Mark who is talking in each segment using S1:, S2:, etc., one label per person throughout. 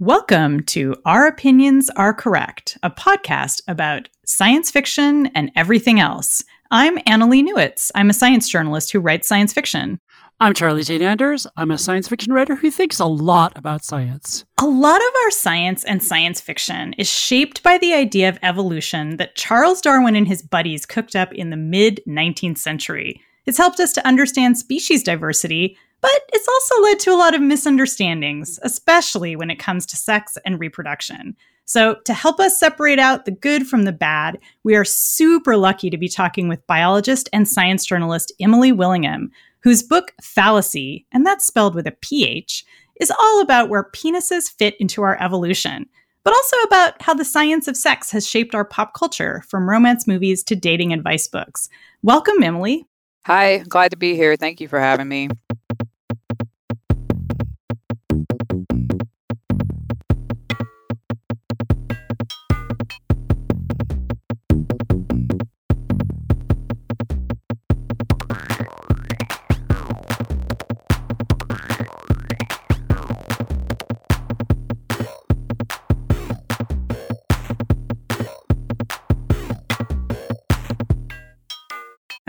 S1: Welcome to Our Opinions Are Correct, a podcast about science fiction and everything else. I'm Annalee Newitz. I'm a science journalist who writes science fiction.
S2: I'm Charlie Jane Anders. I'm a science fiction writer who thinks a lot about science.
S1: A lot of our science and science fiction is shaped by the idea of evolution that Charles Darwin and his buddies cooked up in the mid 19th century. It's helped us to understand species diversity, but it's also led to a lot of misunderstandings, especially when it comes to sex and reproduction. So, to help us separate out the good from the bad, we are super lucky to be talking with biologist and science journalist Emily Willingham, whose book Phallacy, and that's spelled with a PH, is all about where penises fit into our evolution, but also about how the science of sex has shaped our pop culture, from romance movies to dating advice books. Welcome, Emily.
S3: Hi, glad to be here. Thank you for having me.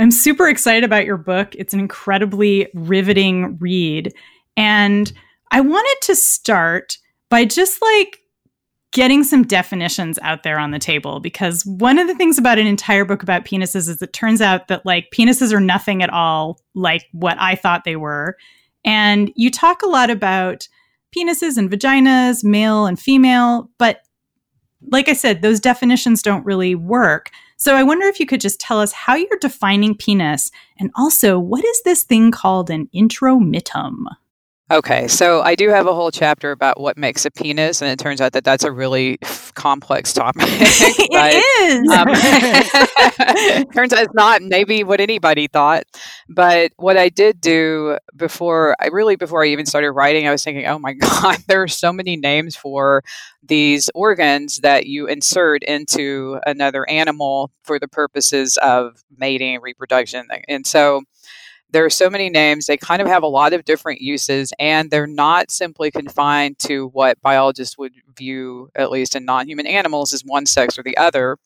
S1: I'm super excited about your book. It's an incredibly riveting read. And I wanted to start by just like getting some definitions out there on the table because one of the things about an entire book about penises is it turns out that like penises are nothing at all like what I thought they were. And you talk a lot about penises and vaginas, male and female, but like I said, those definitions don't really work. So I wonder if you could just tell us how you're defining penis and also what is this thing called an intromittum?
S3: Okay, so I do have a whole chapter about what makes a penis, and it turns out that that's a really f- complex topic.
S1: it
S3: is. Um, turns out it's not maybe what anybody thought. But what I did do before, I really before I even started writing, I was thinking, oh my god, there are so many names for these organs that you insert into another animal for the purposes of mating reproduction, and so there are so many names. They kind of have a lot of different uses, and they're not simply confined to what biologists would view, at least in non human animals, as one sex or the other.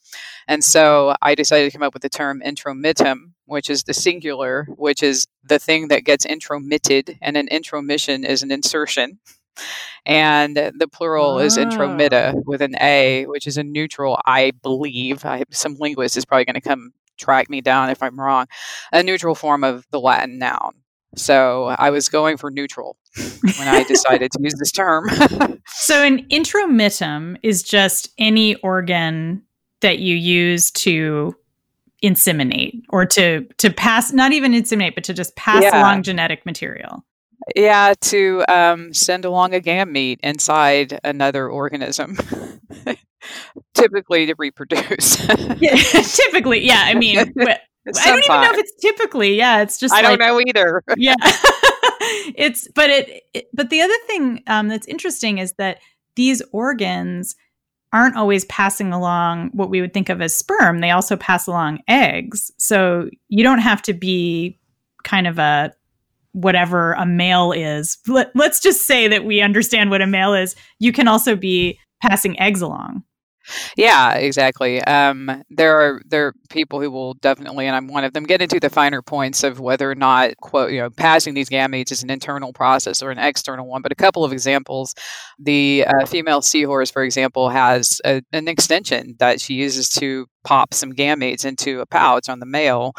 S3: And so I decided to come up with the term intromittum, which is the singular, which is the thing that gets intromitted, and an intromission is an insertion. And the plural is intromitta ah. with an A, which is a neutral, I believe. I, some linguist is probably going to come track me down if I'm wrong, a neutral form of the Latin noun. So I was going for neutral when I decided to use this term.
S1: so an intromittum is just any organ that you use to inseminate or to to pass not even inseminate but to just pass yeah. along genetic material.
S3: Yeah, to um, send along a gamete inside another organism. typically to reproduce.
S1: yeah, typically, yeah. I mean, I don't even know if it's typically. Yeah, it's just.
S3: I
S1: like,
S3: don't know either.
S1: yeah, it's but it, it, But the other thing um, that's interesting is that these organs aren't always passing along what we would think of as sperm. They also pass along eggs. So you don't have to be kind of a whatever a male is. Let, let's just say that we understand what a male is. You can also be passing eggs along.
S3: Yeah, exactly. Um, there are there are people who will definitely, and I'm one of them, get into the finer points of whether or not quote you know passing these gametes is an internal process or an external one. But a couple of examples: the uh, female seahorse, for example, has a, an extension that she uses to pop some gametes into a pouch on the male.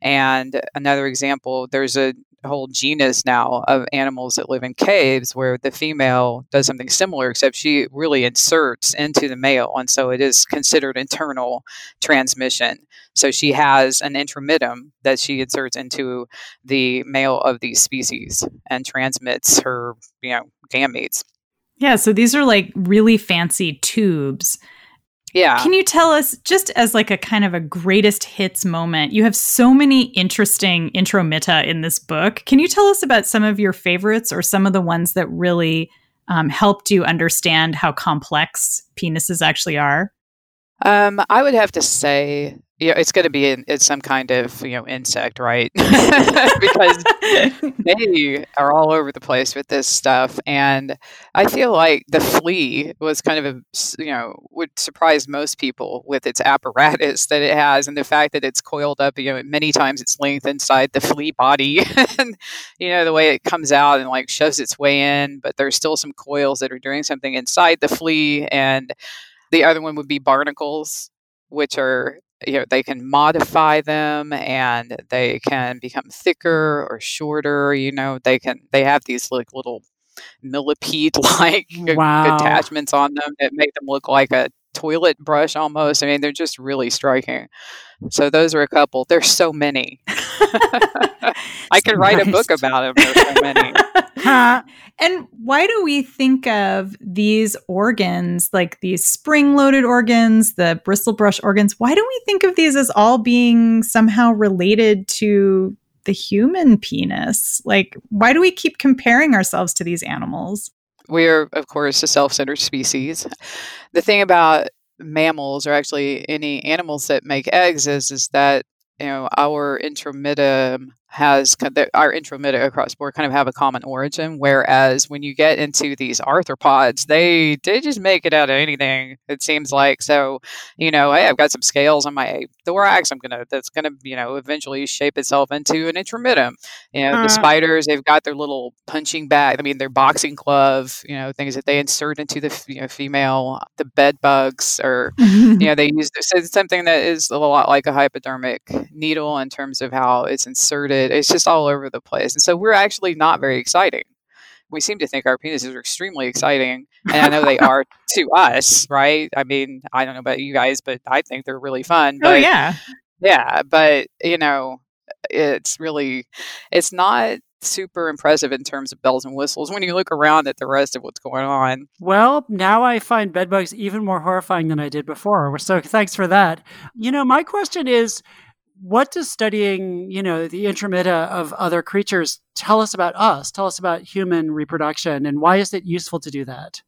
S3: And another example, there's a whole genus now of animals that live in caves where the female does something similar, except she really inserts into the male. And so it is considered internal transmission. So she has an intromittum that she inserts into the male of these species and transmits her, you know, gametes.
S1: Yeah, so these are like really fancy tubes
S3: yeah.
S1: Can you tell us, just as like a kind of a greatest hits moment, you have so many interesting intromitta in this book. Can you tell us about some of your favorites or some of the ones that really um, helped you understand how complex penises actually are?
S3: Um, I would have to say yeah, it's going to be in, it's some kind of you know insect, right? because they are all over the place with this stuff, and I feel like the flea was kind of a you know would surprise most people with its apparatus that it has, and the fact that it's coiled up you know many times its length inside the flea body, and you know the way it comes out and like shoves its way in, but there's still some coils that are doing something inside the flea, and the other one would be barnacles which are you know they can modify them and they can become thicker or shorter you know they can they have these like little millipede like wow. attachments on them that make them look like a toilet brush almost. I mean they're just really striking. So those are a couple. There's so many. I could write a book about them there's so many
S1: and why do we think of these organs, like these spring loaded organs, the bristle brush organs, why do we think of these as all being somehow related to the human penis? Like, why do we keep comparing ourselves to these animals?
S3: We are, of course, a self centered species. The thing about mammals or actually any animals that make eggs is is that you know our intromittum has our intromitta across board kind of have a common origin whereas when you get into these arthropods they they just make it out of anything it seems like. So you know hey i've got some scales on my thorax i'm gonna that's gonna you know eventually shape itself into an intromittum you know uh, the spiders they've got their little punching bag i mean their boxing glove you know things that they insert into the you know, female the bed bugs or you know they use so something that is a lot like a hypodermic needle in terms of how it's inserted it. It's just all over the place. And so we're actually not very exciting. We seem to think our penises are extremely exciting. And I know they are to us, right? I mean, I don't know about you guys, but I think they're really fun.
S1: Oh, but, oh, yeah.
S3: Yeah. But, you know, it's really, it's not super impressive in terms of bells and whistles when you look around at the rest of what's going on.
S2: Well, now I find bedbugs even more horrifying than I did before. So thanks for that. You know, my question is what does studying, you know, the intromitta of other creatures tell us about us? Tell us about human reproduction, and why is it useful to do that?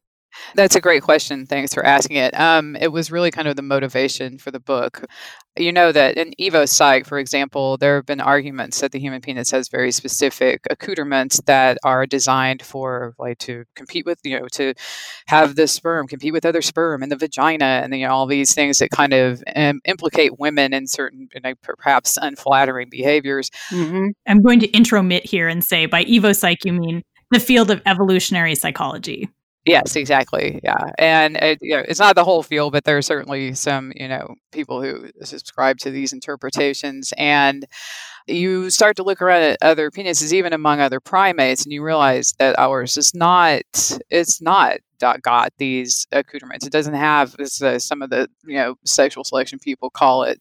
S3: That's a great question. Thanks for asking it. Um, it was really kind of the motivation for the book. You know that in Evo Psych, for example, there have been arguments that the human penis has very specific accoutrements that are designed for, like, to compete with, you know, to have the sperm compete with other sperm in the vagina, and you know all these things that kind of um, implicate women in certain, you know, perhaps unflattering behaviors.
S1: Mm-hmm. I'm going to intromit here and say, by Evo Psych, you mean the field of evolutionary psychology.
S3: Yes, exactly. Yeah, and it, you know, it's not the whole field, but there are certainly some you know people who subscribe to these interpretations, and you start to look around at other penises, even among other primates, and you realize that ours is not. It's not got these accoutrements. It doesn't have uh, some of the you know sexual selection people call it,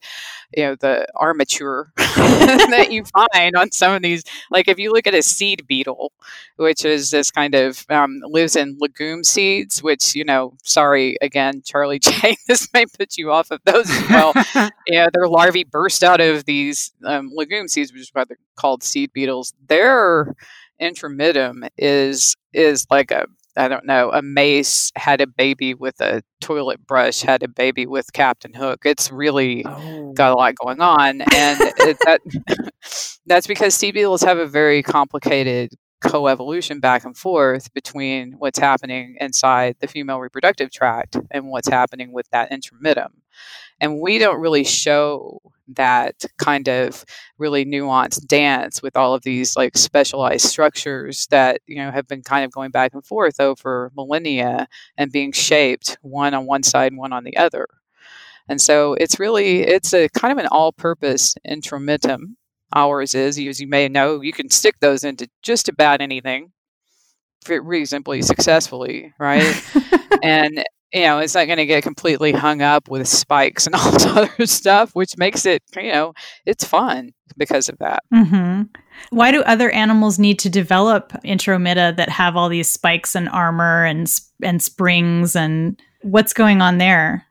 S3: you know, the armature that you find on some of these. Like if you look at a seed beetle, which is this kind of um, lives in legume seeds, which you know, sorry again, Charlie J, this may put you off of those as well. yeah, their larvae burst out of these um, legume seeds, which is why they're called seed beetles. Their intromittum is is like a I don't know, a mace had a baby with a toilet brush, had a baby with Captain Hook. It's really oh. got a lot oh. going on. And it, that, that's because seed beetles have a very complicated coevolution back and forth between what's happening inside the female reproductive tract and what's happening with that intromittum. And we don't really show that kind of really nuanced dance with all of these like specialized structures that you know have been kind of going back and forth over millennia and being shaped one on one side and one on the other. And so it's really it's a kind of an all-purpose intromittum ours is as you may know you can stick those into just about anything reasonably successfully right? And you know, it's not going to get completely hung up with spikes and all this other stuff, which makes it, you know, it's fun because of that.
S1: Mm-hmm. Why do other animals need to develop intromitta that have all these spikes and armor and and springs and what's going on there?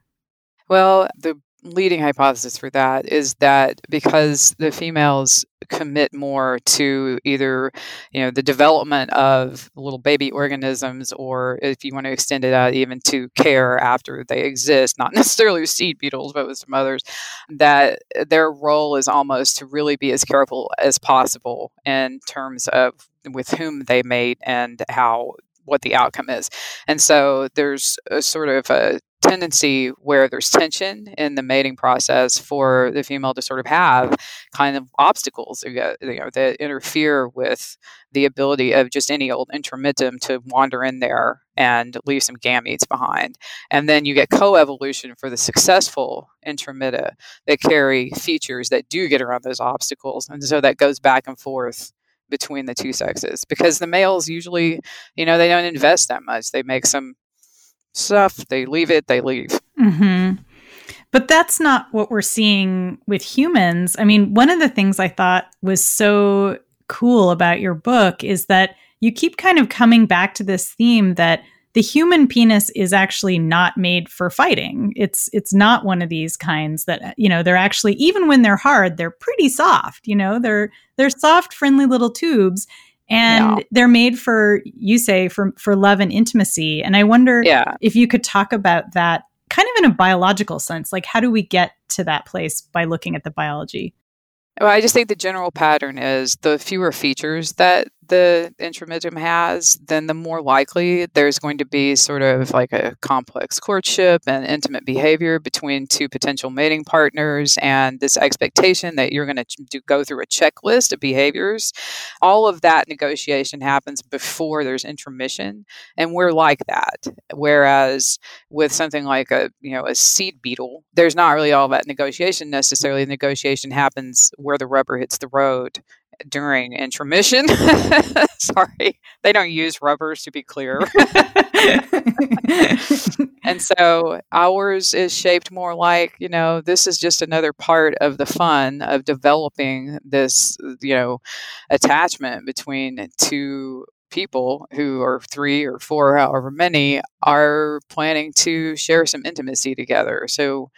S3: Well, the leading hypothesis for that is that because the females commit more to either you know the development of little baby organisms or if you want to extend it out even to care after they exist not necessarily with seed beetles but with some others that their role is almost to really be as careful as possible in terms of with whom they mate and how what the outcome is. And so there's a sort of a tendency where there's tension in the mating process for the female to sort of have kind of obstacles you know, that interfere with the ability of just any old intromittum to wander in there and leave some gametes behind. And then you get coevolution for the successful intromitta that carry features that do get around those obstacles. And so that goes back and forth between the two sexes because the males usually, you know, they don't invest that much. They make some stuff, they leave it, they leave.
S1: Mm-hmm. But that's not what we're seeing with humans. I mean, one of the things I thought was so cool about your book is that you keep kind of coming back to this theme that the human penis is actually not made for fighting. It's it's not one of these kinds that you know, they're actually even when they're hard, they're pretty soft, you know. They're they're soft friendly little tubes and yeah. they're made for you say for for love and intimacy and i wonder yeah. if you could talk about that kind of in a biological sense like how do we get to that place by looking at the biology
S3: well i just think the general pattern is the fewer features that the intromittum has, then the more likely there's going to be sort of like a complex courtship and intimate behavior between two potential mating partners, and this expectation that you're going to go through a checklist of behaviors. All of that negotiation happens before there's intromission, and we're like that. Whereas with something like a you know a seed beetle, there's not really all that negotiation necessarily. The negotiation happens where the rubber hits the road during intromission. Sorry, they don't use rubbers to be clear. and so ours is shaped more like, you know, this is just another part of the fun of developing this, you know, attachment between two people who are three or four, however many, are planning to share some intimacy together. So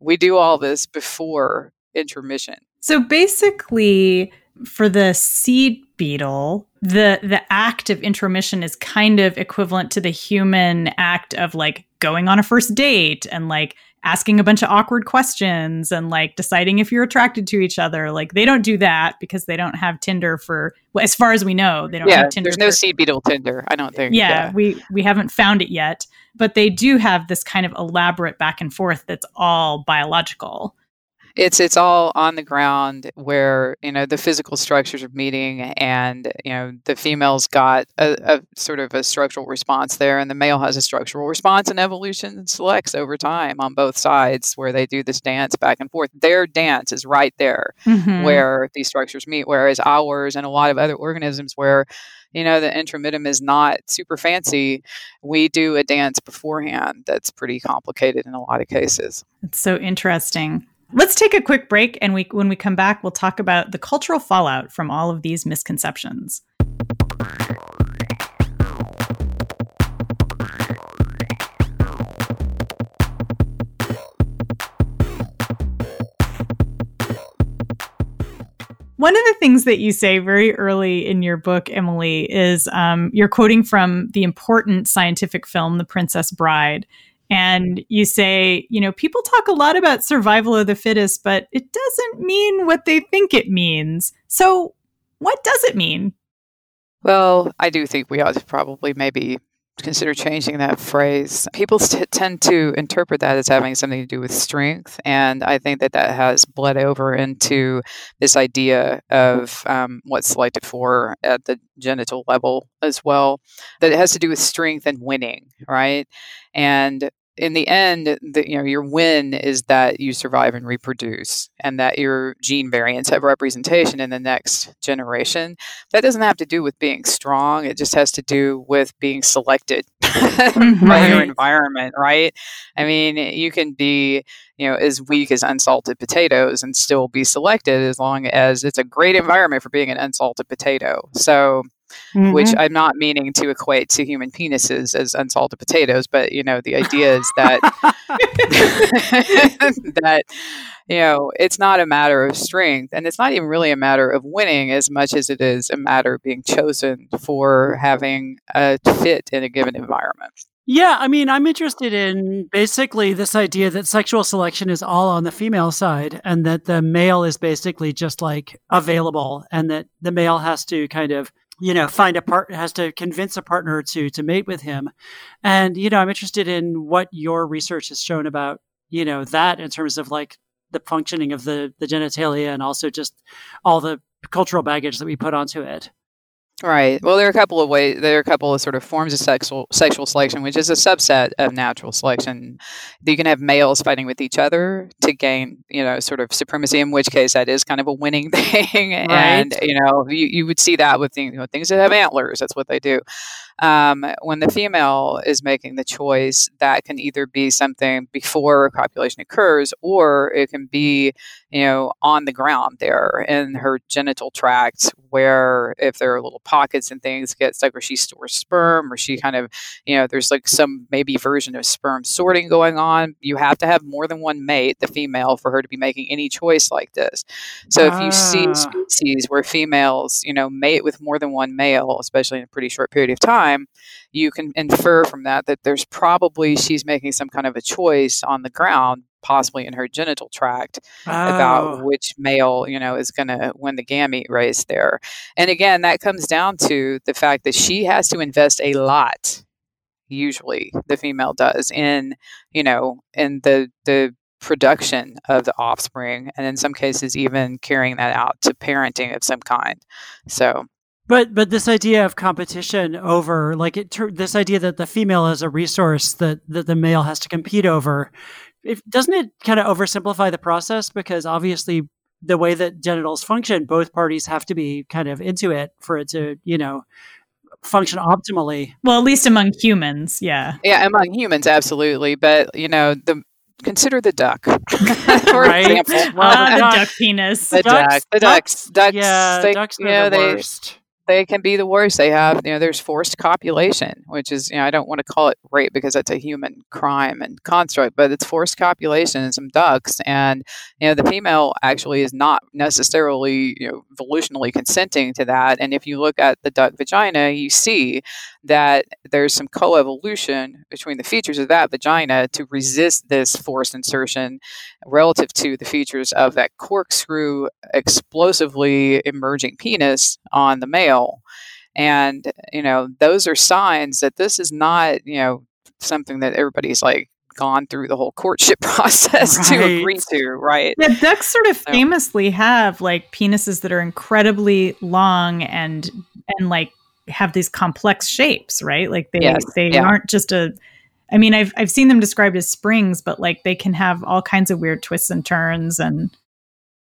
S3: we do all this before intromission.
S1: So basically, for the seed beetle, the the act of intromission is kind of equivalent to the human act of like going on a first date and like asking a bunch of awkward questions and like deciding if you're attracted to each other. Like they don't do that because they don't have Tinder for well, as far as we know, they don't
S3: yeah,
S1: have Tinder.
S3: There's no seed beetle Tinder, I don't think.
S1: Yeah, yeah, we we haven't found it yet, but they do have this kind of elaborate back and forth that's all biological
S3: it's it's all on the ground where you know the physical structures are meeting and you know the female's got a, a, sort of a structural response there and the male has a structural response and evolution selects over time on both sides where they do this dance back and forth. Their dance is right there mm-hmm. where these structures meet whereas ours and a lot of other organisms where you know the intromittum is not super fancy we do a dance beforehand that's pretty complicated in a lot of cases.
S1: It's so interesting Let's take a quick break, and we, when we come back, we'll talk about the cultural fallout from all of these misconceptions. One of the things that you say very early in your book, Emily, is um, you're quoting from the important scientific film, The Princess Bride and you say, you know, people talk a lot about survival of the fittest, but it doesn't mean what they think it means. So, what does it mean?
S3: Well, I do think we ought to probably maybe consider changing that phrase. People t- tend to interpret that as having something to do with strength, and I think that that has bled over into this idea of um, what's selected for at the genital level as well. That it has to do with strength and winning, right? And in the end, the, you know, your win is that you survive and reproduce, and that your gene variants have representation in the next generation. That doesn't have to do with being strong; it just has to do with being selected mm-hmm. by your environment, right? I mean, you can be, you know, as weak as unsalted potatoes and still be selected as long as it's a great environment for being an unsalted potato. So mm-hmm. which I'm not meaning to equate to human penises as unsalted potatoes, but you know, the idea is that that you know, it's not a matter of strength and it's not even really a matter of winning as much as it is a matter of being chosen for having a fit in a given environment.
S2: Yeah, I mean, I'm interested in basically this idea that sexual selection is all on the female side and that the male is basically just like available and that the male has to kind of you know find a part has to convince a partner to to mate with him and you know i'm interested in what your research has shown about you know that in terms of like the functioning of the the genitalia and also just all the cultural baggage that we put onto it.
S3: Right. Well, there are a couple of ways. There are a couple of sort of forms of sexual sexual selection, which is a subset of natural selection. You can have males fighting with each other to gain, you know, sort of supremacy. In which case, that is kind of a winning thing, right. and you know, you, you would see that with you know, things that have antlers. That's what they do um, when the female is making the choice, that can either be something before copulation occurs, or it can be, you know, on the ground there in her genital tract, where if there are little pockets and things get stuck, where she stores sperm, or she kind of, you know, there's like some maybe version of sperm sorting going on. You have to have more than one mate, the female, for her to be making any choice like this. So if you see ah. species where females, you know, mate with more than one male, especially in a pretty short period of time, you can infer from that that there's probably she's making some kind of a choice on the ground possibly in her genital tract oh. about which male you know is going to win the gamete race there and again that comes down to the fact that she has to invest a lot usually the female does in you know in the the production of the offspring and in some cases even carrying that out to parenting of some kind so
S2: but but this idea of competition over like it this idea that the female is a resource that that the male has to compete over, it, doesn't it kind of oversimplify the process because obviously the way that genitals function, both parties have to be kind of into it for it to you know function optimally.
S1: Well, at least among humans, yeah.
S3: Yeah, among humans, absolutely. But you know the consider the duck, for
S1: right? example. Well, uh, the, duck, duck penis.
S3: The ducks, duck, the ducks, ducks.
S2: Yeah, they, ducks are you know, the they, worst
S3: they can be the worst. They have, you know, there's forced copulation, which is, you know, I don't want to call it rape because that's a human crime and construct, but it's forced copulation in some ducks. And, you know, the female actually is not necessarily, you know, volitionally consenting to that. And if you look at the duck vagina, you see that there's some coevolution between the features of that vagina to resist this forced insertion relative to the features of that corkscrew explosively emerging penis on the male. And, you know, those are signs that this is not, you know, something that everybody's like gone through the whole courtship process right. to agree to, right?
S1: Yeah, ducks sort of so. famously have like penises that are incredibly long and and like have these complex shapes, right? Like they yes. they yeah. aren't just a I mean, I've I've seen them described as springs, but like they can have all kinds of weird twists and turns and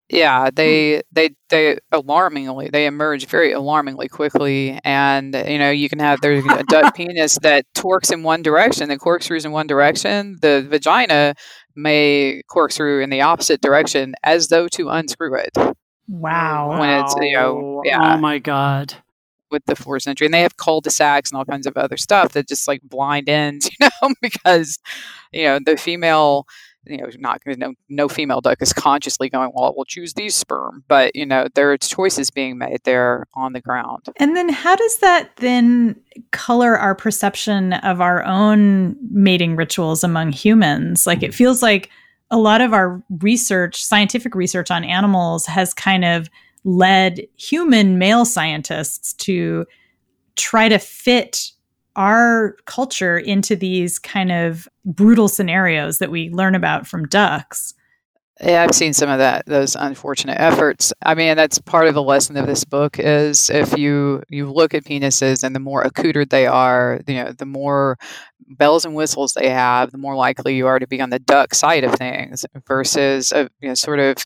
S3: yeah, they hmm. they they alarmingly they emerge very alarmingly quickly, and you know you can have there's a duck penis that torques in one direction, the corkscrews in one direction. The vagina may corkscrew in the opposite direction, as though to unscrew it.
S1: Wow!
S3: When it's you know yeah.
S2: Oh my god!
S3: With the fourth century, and they have cul-de-sacs and all kinds of other stuff that just like blind ends, you know, because you know the female, you know, not no no female duck is consciously going, well, we'll choose these sperm, but you know there are choices being made there on the ground.
S1: And then how does that then color our perception of our own mating rituals among humans? Like it feels like a lot of our research, scientific research on animals, has kind of led human male scientists to try to fit our culture into these kind of brutal scenarios that we learn about from ducks.
S3: Yeah, I've seen some of that those unfortunate efforts. I mean, that's part of the lesson of this book is if you you look at penises and the more accoutered they are, you know, the more bells and whistles they have, the more likely you are to be on the duck side of things versus a you know, sort of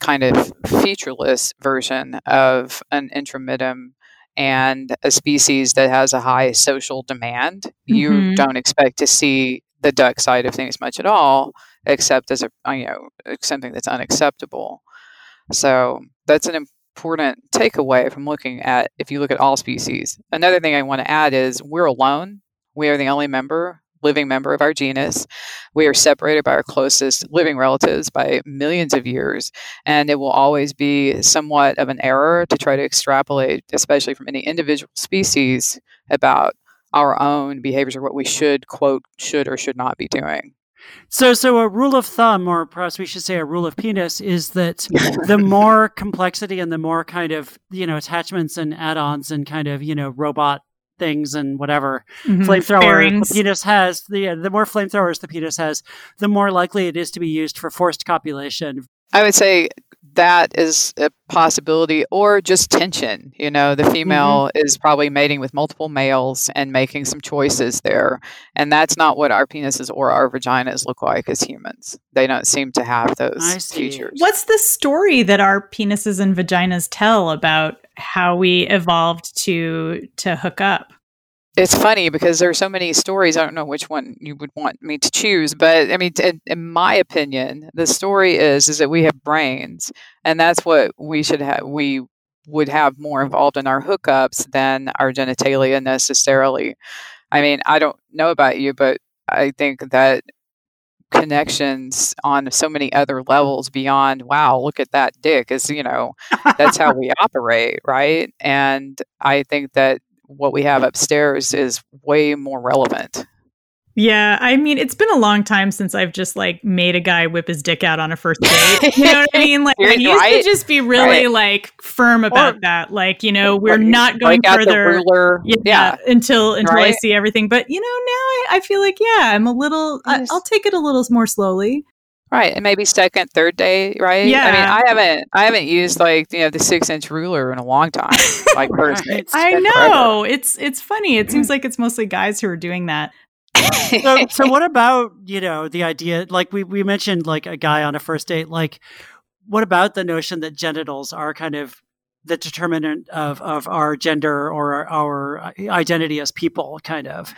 S3: kind of featureless version of an intromittum and a species that has a high social demand. Mm-hmm. You don't expect to see the duck side of things much at all except as a uh, you know something that's unacceptable. So that's an important takeaway from looking at if you look at all species. Another thing I want to add is we're alone. We are the only member living member of our genus. We are separated by our closest living relatives by millions of years, and it will always be somewhat of an error to try to extrapolate, especially from any individual species, about our own behaviors or what we should, quote, should or should not be doing.
S2: So, so a rule of thumb, or perhaps we should say a rule of penis, is that the more complexity and the more kind of you know attachments and add-ons and kind of you know robot things and whatever mm-hmm. flamethrower the penis has, the the more flamethrowers the penis has, the more likely it is to be used for forced copulation.
S3: I would say that is a possibility or just tension you know the female mm-hmm. is probably mating with multiple males and making some choices there and that's not what our penises or our vaginas look like as humans. They don't seem to have those features.
S1: What's the story that our penises and vaginas tell about how we evolved to to hook up
S3: it's funny because there are so many stories. I don't know which one you would want me to choose, but I mean, in, in, my opinion, the story is is that we have brains, and that's what we should have. We would have more involved in our hookups than our genitalia necessarily. I mean, I don't know about you, but I think that connections on so many other levels beyond wow look at that dick is you know that's how we operate right and i think that what we have upstairs is way more relevant.
S1: Yeah, I mean, it's been a long time since I've just like made a guy whip his dick out on a first date. You know what I mean? Like, I used right? to just be really right. like firm about or, that. Like, you know, we're not going further. Yeah, yeah, until until right? I see everything. But you know, now I, I feel like yeah, I'm a little. I, I'll take it a little more slowly.
S3: Right, and maybe second, third day, right?
S1: Yeah.
S3: I mean, I haven't, I haven't used like you know the six inch ruler in a long time. Like first
S1: right. I know forever. it's it's funny. It seems like it's mostly guys who are doing that.
S2: so, so what about you know the idea? Like we we mentioned, like a guy on a first date. Like, what about the notion that genitals are kind of the determinant of of our gender or our uh, identity as people, kind of?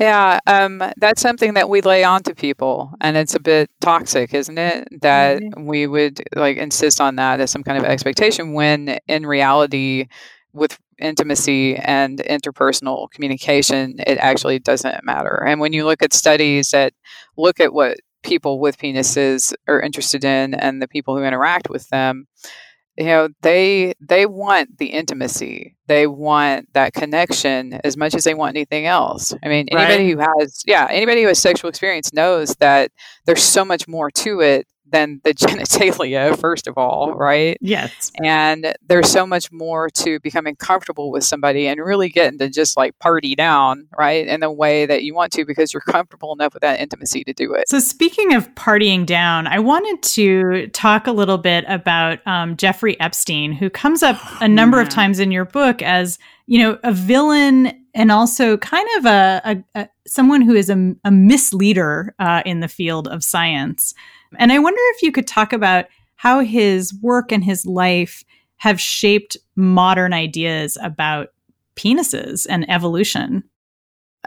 S3: Yeah, um, that's something that we lay on to people, and it's a bit toxic, isn't it? That mm-hmm. we would like insist on that as some kind of expectation when in reality, with intimacy and interpersonal communication, it actually doesn't matter. And when you look at studies that look at what people with penises are interested in and the people who interact with them, you know they they want the intimacy they want that connection as much as they want anything else i mean anybody right. who has yeah anybody who has sexual experience knows that there's so much more to it than the genitalia, first of all, right?
S1: Yes.
S3: And there's so much more to becoming comfortable with somebody and really getting to just like party down, right? In the way that you want to because you're comfortable enough with that intimacy to do it.
S1: So, speaking of partying down, I wanted to talk a little bit about um, Jeffrey Epstein, who comes up a number yeah. of times in your book as you know, a villain and also kind of a, a, a someone who is a, a misleader uh, in the field of science. And I wonder if you could talk about how his work and his life have shaped modern ideas about penises and evolution.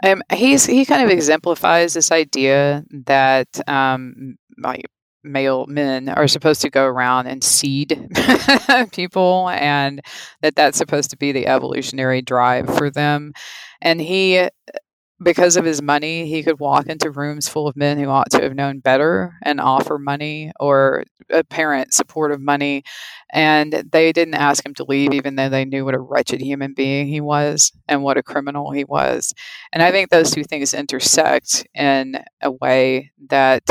S3: Um, he's he kind of exemplifies this idea that um, male men are supposed to go around and seed people, and that that's supposed to be the evolutionary drive for them. And he because of his money, he could walk into rooms full of men who ought to have known better and offer money or apparent support of money. And they didn't ask him to leave, even though they knew what a wretched human being he was and what a criminal he was. And I think those two things intersect in a way that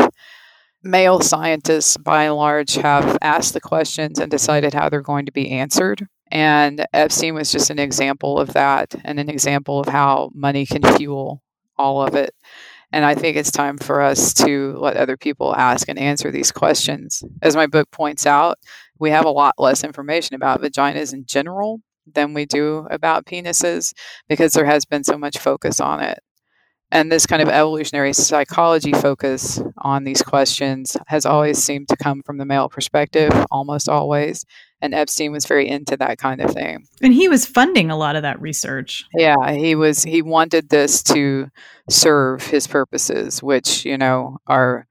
S3: male scientists, by and large, have asked the questions and decided how they're going to be answered. And Epstein was just an example of that and an example of how money can fuel all of it. And I think it's time for us to let other people ask and answer these questions. As my book points out, we have a lot less information about vaginas in general than we do about penises because there has been so much focus on it. And this kind of evolutionary psychology focus on these questions has always seemed to come from the male perspective, almost always and Epstein was very into that kind of thing.
S1: And he was funding a lot of that research.
S3: Yeah, he was he wanted this to serve his purposes, which, you know, are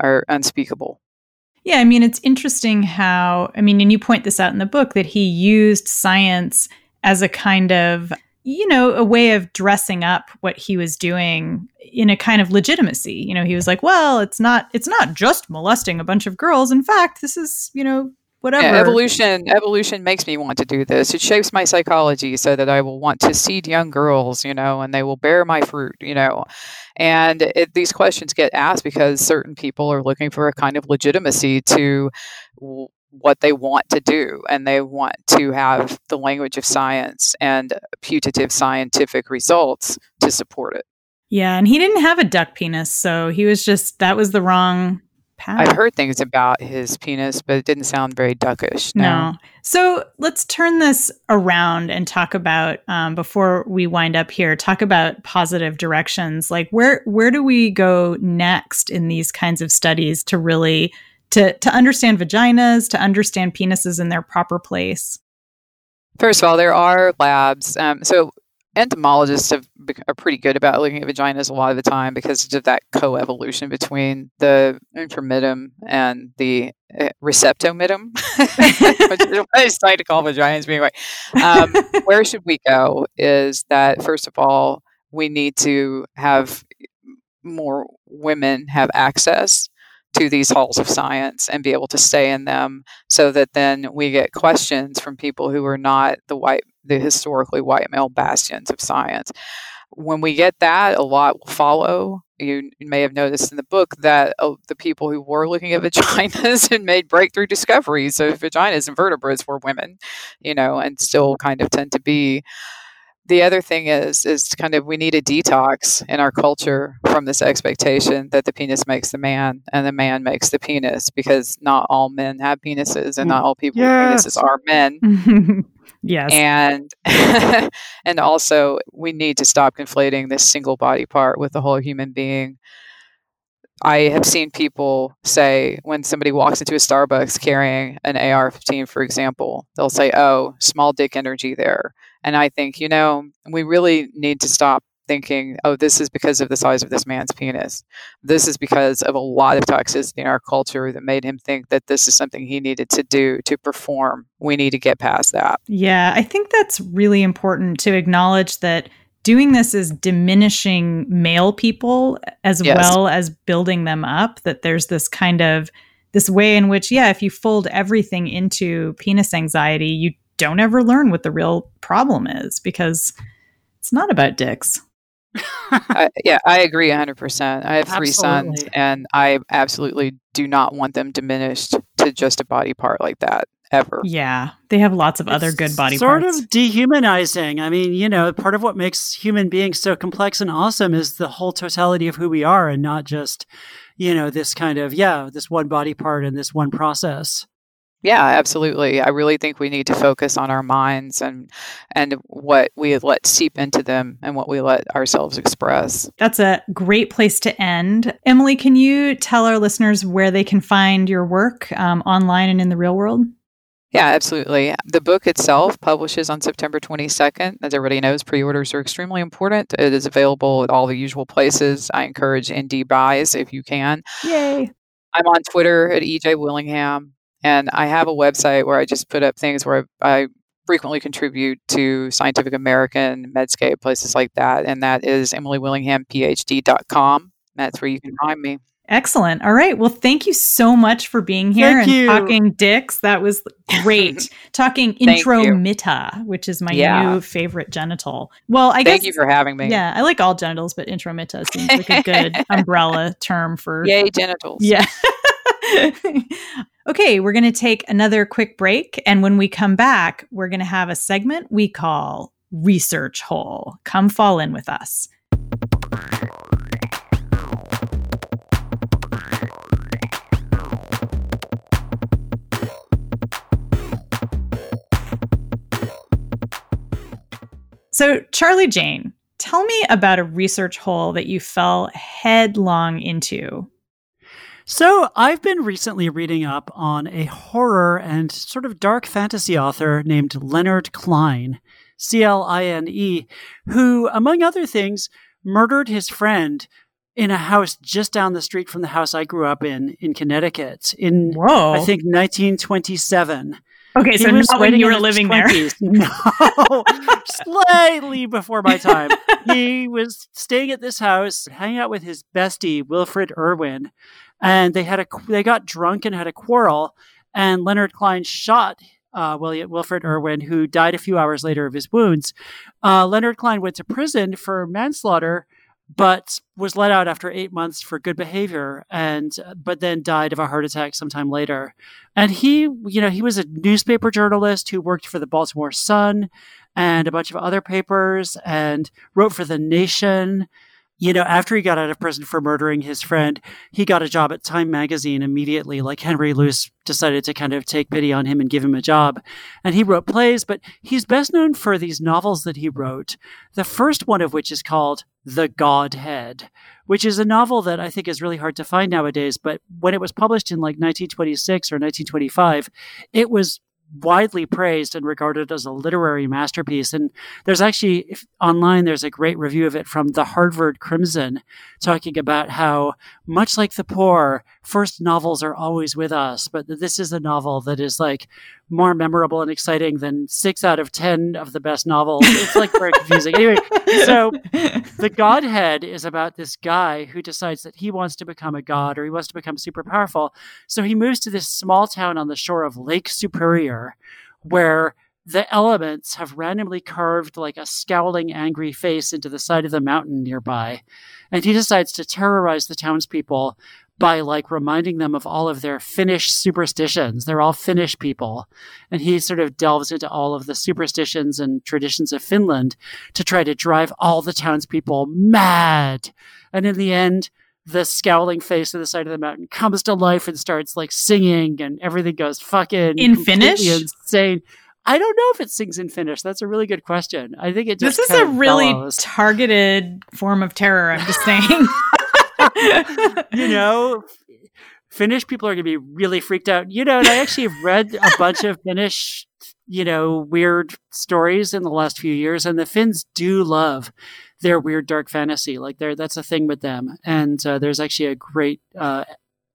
S3: are unspeakable.
S1: Yeah, I mean, it's interesting how, I mean, and you point this out in the book that he used science as a kind of, you know, a way of dressing up what he was doing in a kind of legitimacy. You know, he was like, well, it's not it's not just molesting a bunch of girls. In fact, this is, you know, whatever.
S3: Yeah, evolution evolution makes me want to do this. It shapes my psychology so that I will want to seed young girls, you know, and they will bear my fruit, you know. And it, these questions get asked because certain people are looking for a kind of legitimacy to w- what they want to do, and they want to have the language of science and putative scientific results to support it.
S1: Yeah, and he didn't have a duck penis, so he was just that was the wrong path.
S3: I've heard things about his penis, but it didn't sound very duckish. No.
S1: No. So let's turn this around and talk about um, before we wind up here. Talk about positive directions. Like where where do we go next in these kinds of studies to really to to understand vaginas, to understand penises in their proper place?
S3: First of all, there are labs. Um, so entomologists have, are pretty good about looking at vaginas a lot of the time because of that coevolution between the intromittum and the uh, receptomitum, which is what I decided to call vaginas. But anyway, um, where should we go? Is that first of all, we need to have more women have access to these halls of science and be able to stay in them so that then we get questions from people who are not the white the historically white male bastions of science. When we get that a lot will follow. You may have noticed in the book that uh, the people who were looking at vaginas and made breakthrough discoveries of vaginas and vertebrates were women you know and still kind of tend to be. The other thing is is kind of we need a detox in our culture from this expectation that the penis makes the man and the man makes the penis because not all men have penises and not all people
S2: Yes.
S3: with penises are men
S1: yes.
S3: and and also we need to stop conflating this single body part with the whole human being i have seen people say when somebody walks into a starbucks carrying an ar-15 for example they'll say oh small dick energy there and i think you know we really need to stop thinking oh this is because of the size of this man's penis this is because of a lot of toxicity in our culture that made him think that this is something he needed to do to perform we need to get past that
S1: Yeah, I think that's really important to acknowledge that doing this is diminishing male people as
S3: Yes.
S1: well as building them up. That there's this kind of this way in which, yeah, if you fold everything into penis anxiety, you don't ever learn what the real problem is because it's not about dicks.
S3: I, yeah, I agree 100%. I have three sons, and I absolutely do not want them diminished to just a body part like that ever.
S1: Yeah, they have lots of other good body
S2: sort
S1: parts.
S2: Sort of dehumanizing. I mean, you know, part of what makes human beings so complex and awesome is the whole totality of who we are and not just, you know, this kind of, yeah, this one body part and this one process.
S3: Yeah, absolutely. I really think we need to focus on our minds and and what we let seep into them and what we let ourselves express.
S1: That's a great place to end. Emily, can you tell our listeners where they can find your work um, online and in the real world?
S3: Yeah, absolutely. The book itself publishes on September 22nd. As everybody knows, pre orders are extremely important. It is available at all the usual places. I encourage indie buys if you can.
S1: Yay.
S3: I'm on Twitter at EJ Willingham, and I have a website where I just put up things where I, I frequently contribute to Scientific American, Medscape, places like that, and that is emilywillinghamphd.com. That's where you can find me.
S1: Excellent. All right. Well, thank you so much for being here
S2: Thank
S1: and
S2: you.
S1: talking dicks. That was great. talking
S3: Thank you.
S1: intromitta, which is my
S3: Yeah.
S1: new favorite genital. Well, I
S3: Thank
S1: guess
S3: you for having me.
S1: Yeah, I like all genitals, but intromitta seems like a good umbrella term for
S3: Yay, genitals.
S1: Yeah. okay, we're going to take another quick break. And when we come back, we're going to have a segment we call Research Hole. Come fall in with us. So, Charlie Jane, tell me about a research hole that you fell headlong into.
S2: So, I've been recently reading up on a horror and sort of dark fantasy author named Leonard Cline, C L I N E, who, among other things, murdered his friend in a house just down the street from the house I grew up in in Connecticut in
S1: Whoa.
S2: I think 1927.
S1: Okay, so
S2: He was
S1: not when you were living there.
S2: No, slightly before my time. He was staying at this house, hanging out with his bestie Wilfred Irwin, and they had a they got drunk and had a quarrel. And Leonard Cline shot uh, William Wilfred Irwin, who died a few hours later of his wounds. Uh, Leonard Cline went to prison for manslaughter, but was let out after eight months for good behavior, and but then died of a heart attack sometime later. And he, you know, he was a newspaper journalist who worked for the Baltimore Sun and a bunch of other papers, and wrote for the Nation. You know, after he got out of prison for murdering his friend, he got a job at Time magazine immediately. Like Henry Luce decided to kind of take pity on him and give him a job. And he wrote plays, but he's best known for these novels that he wrote. The first one of which is called The Godhead, which is a novel that I think is really hard to find nowadays. But when it was published in like 1926 or 1925, it was widely praised and regarded as a literary masterpiece. And there's actually online, there's a great review of it from the Harvard Crimson talking about how, much like The Poor, first novels are always with us, but this is a novel that is like more memorable and exciting than six out of 10 of the best novels. It's like very confusing. Anyway, so the Godhead is about this guy who decides that he wants to become a god or he wants to become super powerful. So he moves to this small town on the shore of Lake Superior where the elements have randomly carved like a scowling, angry face into the side of the mountain nearby. And he decides to terrorize the townspeople by like reminding them of all of their Finnish superstitions. They're all Finnish people. And he sort of delves into all of the superstitions and traditions of Finland to try to drive all the townspeople mad. And in the end, the scowling face of the side of the mountain comes to life and starts like singing and everything goes fucking
S1: In Finnish?
S2: insane. I don't know if it sings in Finnish. That's a really good question. I think it just
S1: This is a really targeted form of terror, I'm just saying.
S2: you know, Finnish people are going to be really freaked out. You know, and I actually read a bunch of Finnish, you know, weird stories in the last few years, and the Finns do love their weird dark fantasy. Like, they're, that's a thing with them. And uh, there's actually a great uh,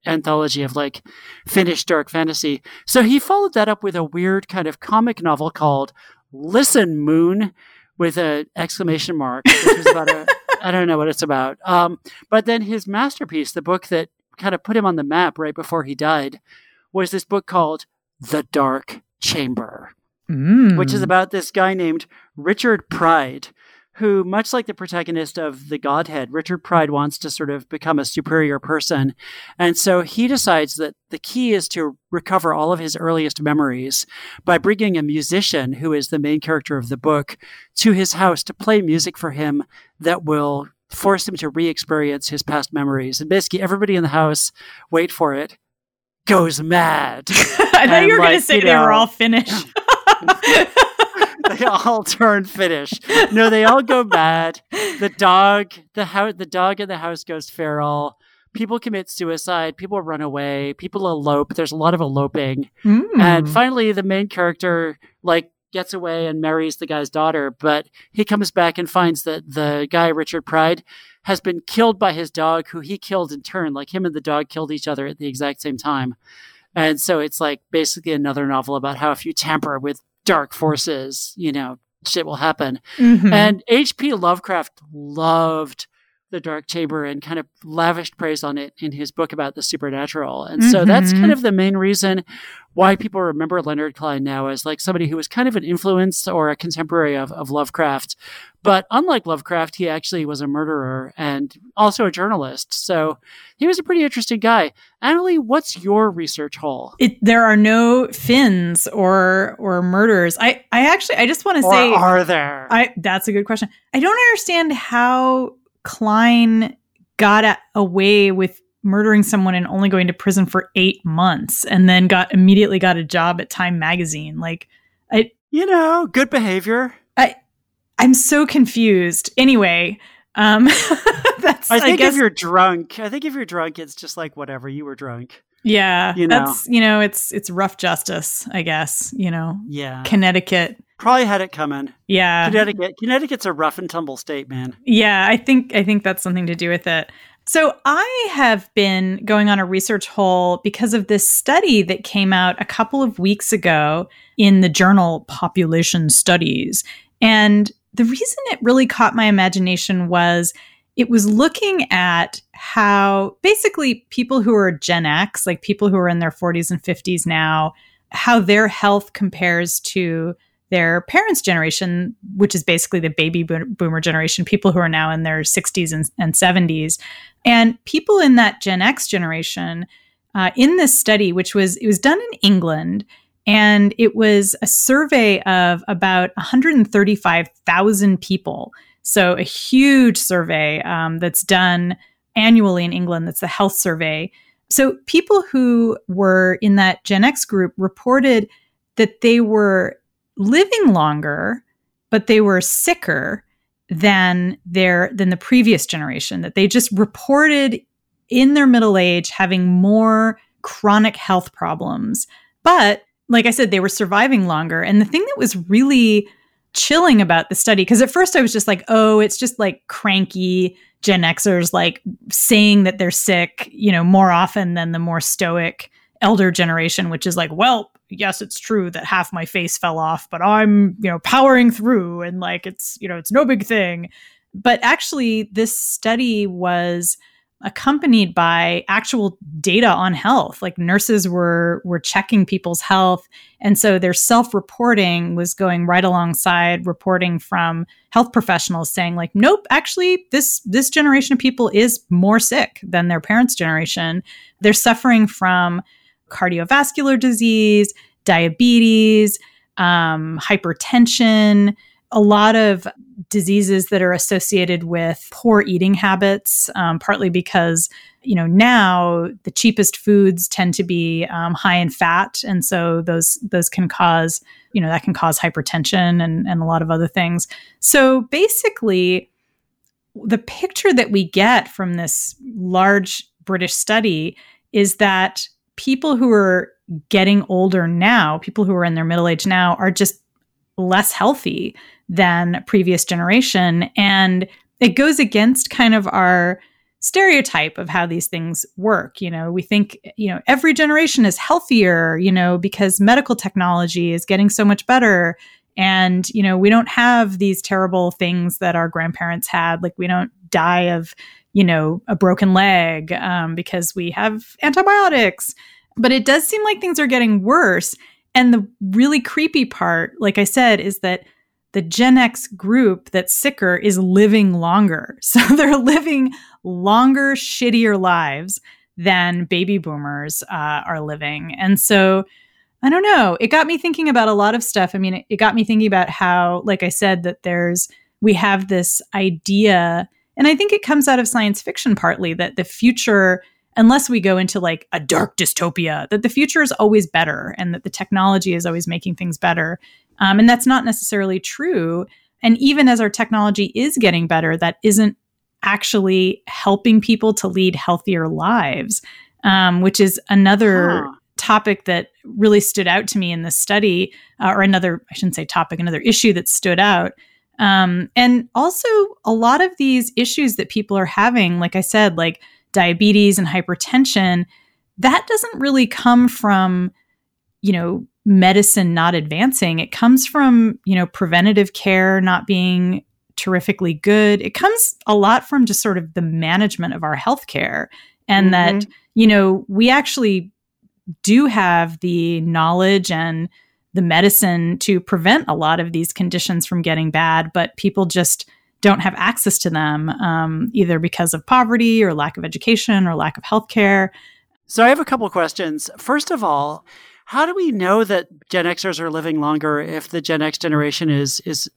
S2: anthology of like Finnish dark fantasy. So he followed that up with a weird kind of comic novel called Listen Moon with an exclamation mark, which is about a I don't know what it's about. Um, but then his masterpiece, the book that kind of put him on the map right before he died, was this book called The Dark Chamber,
S1: Mm.
S2: which is about this guy named Richard Pride, who, much like the protagonist of The Godhead, Richard Pride wants to sort of become a superior person. And so he decides that the key is to recover all of his earliest memories by bringing a musician, who is the main character of the book, to his house to play music for him that will force him to re experience his past memories. And basically, everybody in the house, wait for it, goes mad.
S1: I thought
S2: and,
S1: you were going to say
S2: you
S1: they were all Finnish.
S2: they all turn Finnish. No, they all go mad. The dog, the house, the dog in the house goes feral. People commit suicide. People run away. People elope. There's a lot of eloping.
S1: Mm.
S2: And finally, the main character like gets away and marries the guy's daughter. But he comes back and finds that the guy Richard Pride has been killed by his dog, who he killed in turn. Like him and the dog killed each other at the exact same time. And so it's like basically another novel about how if you tamper with dark forces, you know, shit will happen.
S1: Mhm.
S2: And H.P. Lovecraft loved the Dark Chamber and kind of lavished praise on it in his book about the supernatural. And so that's kind mm-hmm. of the main reason why people remember Leonard Cline now as like somebody who was kind of an influence or a contemporary of, of Lovecraft. But unlike Lovecraft, he actually was a murderer and also a journalist. So he was a pretty interesting guy. Annalee, what's your research hole?
S1: it, there are no Finns or or murders. I I actually I just want to say
S2: are there?
S1: I that's a good question. I don't understand how Cline got a- away with murdering someone and only going to prison for 8 months and then got immediately got a job at Time magazine. Like I
S2: you know, good behavior.
S1: I I'm so confused. Anyway, um that's
S2: I think
S1: guess
S2: if you're drunk, I think if you're drunk, it's just like whatever. You were drunk.
S1: yeah,
S2: you know.
S1: that's you know, it's it's rough justice, I guess, you know.
S2: Yeah.
S1: Connecticut.
S2: Probably had it coming.
S1: Yeah.
S2: Connecticut. Connecticut's a rough and tumble state, man.
S1: Yeah, I think I think that's something to do with it. So, I have been going on a research hole because of this study that came out a couple of weeks ago in the journal Population Studies. And the reason it really caught my imagination was it was looking at how basically people who are Gen X, like people who are in their 40s and 50s now, how their health compares to their parents' generation, which is basically the baby boomer generation, people who are now in their 60s and, and 70s. And people in that Gen X generation, uh, in this study, which was it was done in England, and it was a survey of about 135,000 people. So a huge survey um, that's done annually in England. That's the health survey. So people who were in that Gen X group reported that they were living longer, but they were sicker than their than the previous generation that they just reported in their middle age having more chronic health problems. But like i said they were surviving longer. And the thing that was really chilling about the study because at first i was just like oh it's just like cranky gen xers like saying that they're sick you know more often than the more stoic elder generation which is like well yes, it's true that half my face fell off, but I'm, you know, powering through and like it's, you know, it's no big thing. But actually, this study was accompanied by actual data on health. Like nurses were were checking people's health. And so their self-reporting was going right alongside reporting from health professionals saying like nope actually this this generation of people is more sick than their parents generation. They're suffering from cardiovascular disease, diabetes, um, hypertension, a lot of diseases that are associated with poor eating habits, um, partly because you know now the cheapest foods tend to be um, high in fat, and so those those can cause you know that can cause hypertension and and a lot of other things. So basically, the picture that we get from this large British study is that people who are getting older now, people who are in their middle age now, are just less healthy than previous generation. And it goes against kind of our stereotype of how these things work. You know, we think, you know, every generation is healthier, you know, because medical technology is getting so much better. And, you know, we don't have these terrible things that our grandparents had. Like, we don't die of, you know, a broken leg um, because we have antibiotics. But it does seem like things are getting worse. And the really creepy part, like I said, is that the Gen X group that's sicker is living longer. So they're living longer, shittier lives than baby boomers uh, are living. And so I don't know. It got me thinking about a lot of stuff. I mean, it, it got me thinking about how, like I said, that there's, we have this idea and I think it comes out of science fiction partly that the future, unless we go into like a dark dystopia, that the future is always better and that the technology is always making things better. Um, and that's not necessarily true. And even as our technology is getting better, that isn't actually helping people to lead healthier lives, um, which is another. Huh topic that really stood out to me in this study, uh, or another, I shouldn't say topic, another issue that stood out um, and also, a lot of these issues that people are having, like I said, like diabetes and hypertension, that doesn't really come from, you know, medicine not advancing. It comes from, you know, preventative care not being terrifically good. It comes a lot from just sort of the management of our healthcare and mm-hmm. that, you know, we actually do have the knowledge and the medicine to prevent a lot of these conditions from getting bad, but people just don't have access to them um, either because of poverty or lack of education or lack of health care.
S2: So I have a couple questions. First of all, how do we know that Gen Xers are living longer if the Gen X generation is is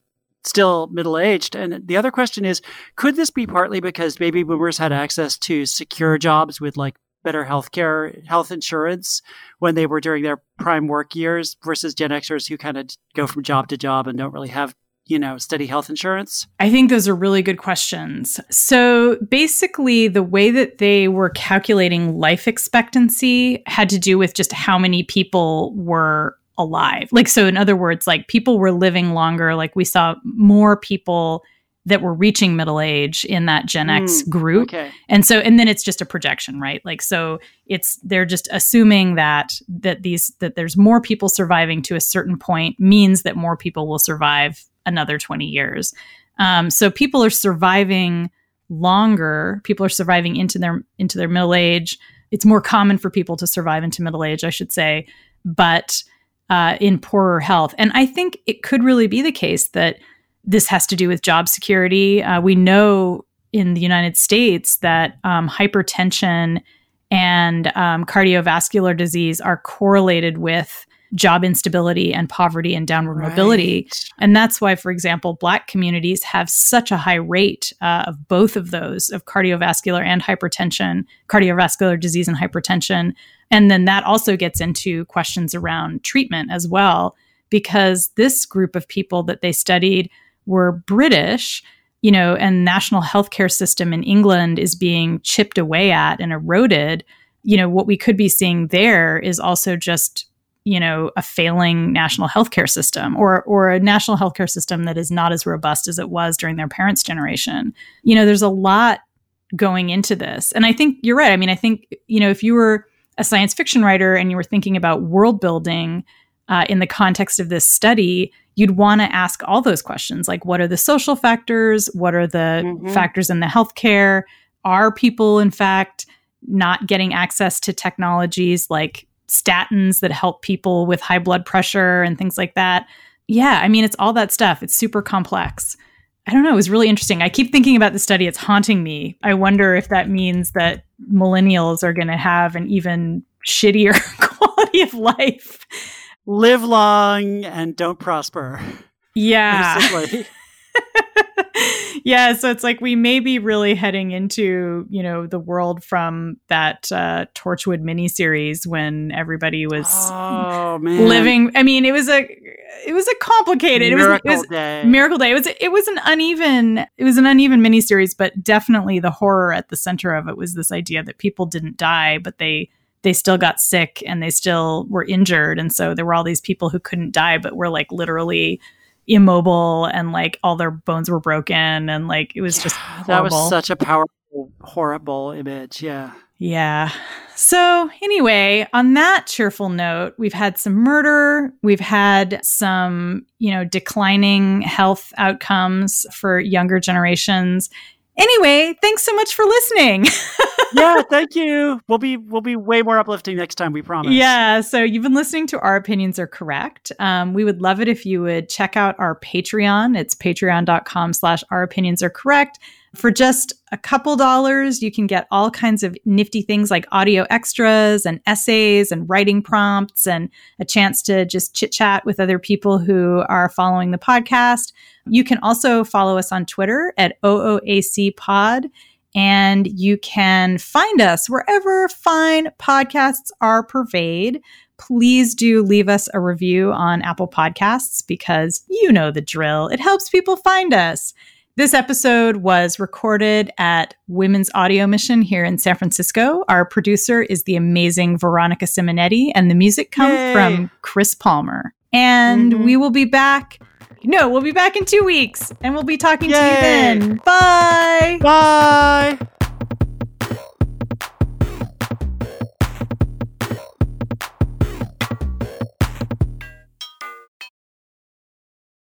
S2: still middle aged? And the other question is, could this be partly because baby boomers had access to secure jobs with like better health care, health insurance when they were during their prime work years versus Gen Xers who kind of go from job to job and don't really have you know, steady health insurance?
S1: I think those are really good questions. So basically, the way that they were calculating life expectancy had to do with just how many people were alive. Like, so in other words, like people were living longer, like we saw more people that were reaching middle age in that Gen X
S2: Mm,
S1: group.
S2: Okay.
S1: And so and then it's just a projection, right? Like so it's they're just assuming that that these that there's more people surviving to a certain point means that more people will survive another 20 years. Um, so people are surviving longer. People are surviving into their into their middle age. It's more common for people to survive into middle age, I should say, but uh, in poorer health. And I think it could really be the case that this has to do with job security. Uh, we know in the United States that um, hypertension and um, cardiovascular disease are correlated with job instability and poverty and downward mobility. And that's why, for example, Black communities have such a high rate uh, of both of those, of cardiovascular and hypertension, cardiovascular disease and hypertension. And then that also gets into questions around treatment as well, because this group of people that they studied were British, you know, and national healthcare system in England is being chipped away at and eroded. You know, what we could be seeing there is also just you know a failing national healthcare system or or a national healthcare system that is not as robust as it was during their parents generation you know there's a lot going into this and i think you're right i mean i think you know if you were a science fiction writer and you were thinking about world building uh, in the context of this study you'd want to ask all those questions like what are the social factors what are the
S2: Mhm.
S1: factors in the healthcare are people in fact not getting access to technologies like statins that help people with high blood pressure and things like that. Yeah, I mean, it's all that stuff. It's super complex. I don't know. It was really interesting. I keep thinking about the study. It's haunting me. I wonder if that means that millennials are going to have an even shittier quality of life.
S2: Live long and don't prosper.
S1: Yeah.
S2: Basically.
S1: yeah. So it's like we may be really heading into, you know, the world from that uh, Torchwood miniseries when everybody was
S2: Oh man.
S1: living. I mean, it was a it was a complicated.
S2: Miracle
S1: it was, it was
S2: day.
S1: Miracle Day. It was it was an uneven it was an uneven miniseries, but definitely the horror at the center of it was this idea that people didn't die, but they they still got sick and they still were injured, and so there were all these people who couldn't die, but were like literally immobile and like all their bones were broken and like it was just
S2: that was such a powerful, horrible image. Yeah.
S1: Yeah. So, anyway, on that cheerful note, we've had some murder. We've had some, you know, declining health outcomes for younger generations. Anyway, thanks so much for listening.
S2: Yeah. Thank you. We'll be we'll be way more uplifting next time. We promise.
S1: Yeah. So you've been listening to Our Opinions Are Correct. Um, we would love it if you would check out our Patreon. It's patreon.com slash Our Opinions Are Correct. For just a couple dollars, you can get all kinds of nifty things like audio extras and essays and writing prompts and a chance to just chit chat with other people who are following the podcast. You can also follow us on Twitter at OOAC Pod. And you can find us wherever fine podcasts are purveyed. Please do leave us a review on Apple Podcasts because you know the drill. It helps people find us. This episode was recorded at Women's Audio Mission here in San Francisco. Our producer is the amazing Veronica Simonetti, and the music comes
S2: Yay.
S1: from Chris Palmer. And
S2: Mhm.
S1: we will be back. No, we'll be back in two weeks, and we'll be talking to you then. Bye.
S2: Bye.